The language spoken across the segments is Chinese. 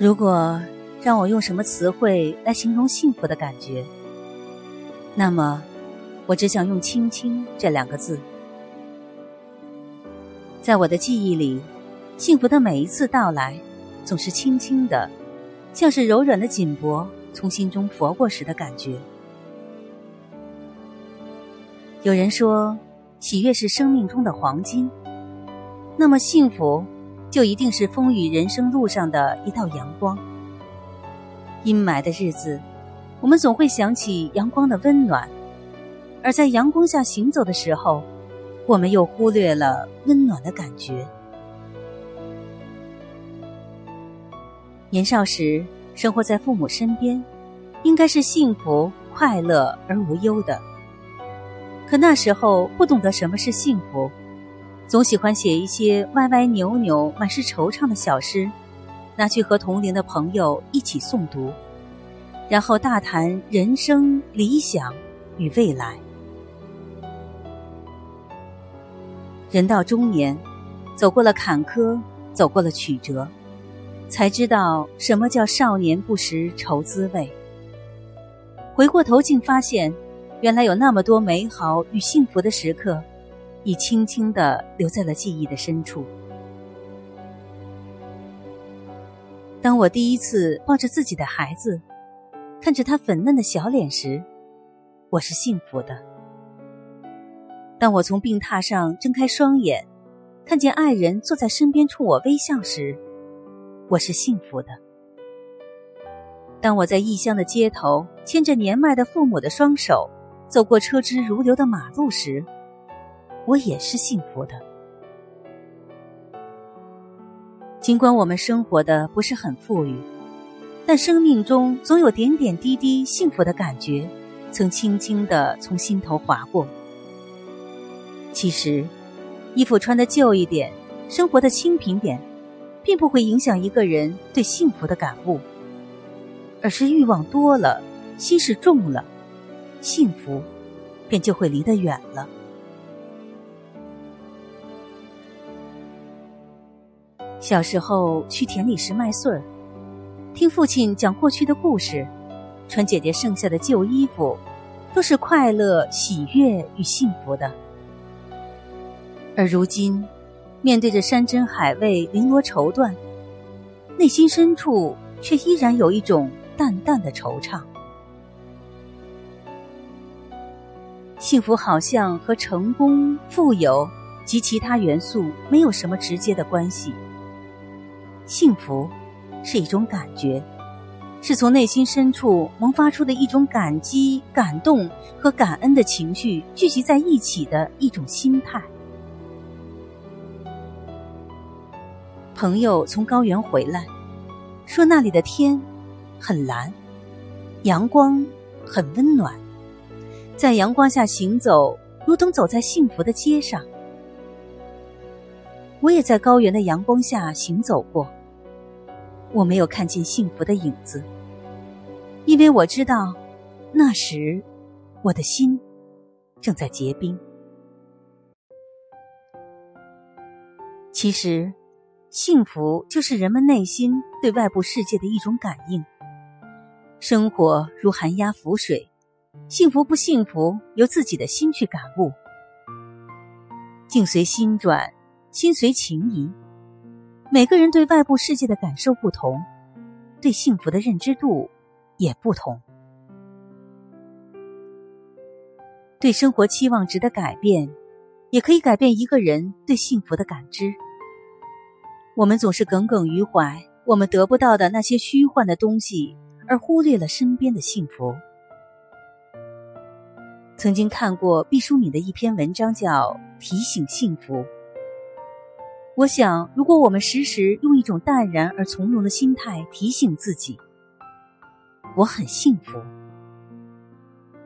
如果让我用什么词汇来形容幸福的感觉，那么我只想用“轻轻”这两个字。在我的记忆里，幸福的每一次到来，总是轻轻的，像是柔软的锦帛从心中拂过时的感觉。有人说，喜悦是生命中的黄金，那么幸福就一定是风雨人生路上的一道阳光。阴霾的日子，我们总会想起阳光的温暖，而在阳光下行走的时候。我们又忽略了温暖的感觉。年少时生活在父母身边，应该是幸福、快乐而无忧的。可那时候不懂得什么是幸福，总喜欢写一些歪歪扭扭、满是惆怅的小诗，拿去和同龄的朋友一起诵读，然后大谈人生、理想与未来。人到中年，走过了坎坷，走过了曲折，才知道什么叫少年不识愁滋味。回过头，竟发现，原来有那么多美好与幸福的时刻，已轻轻的留在了记忆的深处。当我第一次抱着自己的孩子，看着他粉嫩的小脸时，我是幸福的。当我从病榻上睁开双眼，看见爱人坐在身边冲我微笑时，我是幸福的；当我在异乡的街头牵着年迈的父母的双手，走过车之如流的马路时，我也是幸福的。尽管我们生活的不是很富裕，但生命中总有点点滴滴幸福的感觉，曾轻轻的从心头划过。其实，衣服穿的旧一点，生活的清贫点，并不会影响一个人对幸福的感悟，而是欲望多了，心事重了，幸福便就会离得远了。小时候去田里拾麦穗儿，听父亲讲过去的故事，穿姐姐剩下的旧衣服，都是快乐、喜悦与幸福的。而如今，面对着山珍海味、绫罗绸缎，内心深处却依然有一种淡淡的惆怅。幸福好像和成功、富有及其他元素没有什么直接的关系。幸福是一种感觉，是从内心深处萌发出的一种感激、感动和感恩的情绪聚集在一起的一种心态。朋友从高原回来，说那里的天很蓝，阳光很温暖，在阳光下行走，如同走在幸福的街上。我也在高原的阳光下行走过，我没有看见幸福的影子，因为我知道，那时我的心正在结冰。其实。幸福就是人们内心对外部世界的一种感应。生活如寒鸦浮水，幸福不幸福由自己的心去感悟。境随心转，心随情移。每个人对外部世界的感受不同，对幸福的认知度也不同。对生活期望值的改变，也可以改变一个人对幸福的感知。我们总是耿耿于怀，我们得不到的那些虚幻的东西，而忽略了身边的幸福。曾经看过毕淑敏的一篇文章，叫《提醒幸福》。我想，如果我们时时用一种淡然而从容的心态提醒自己，我很幸福，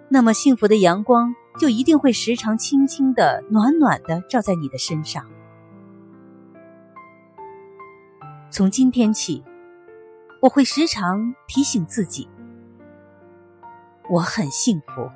那么幸福的阳光就一定会时常轻轻的、暖暖的照在你的身上。从今天起，我会时常提醒自己，我很幸福。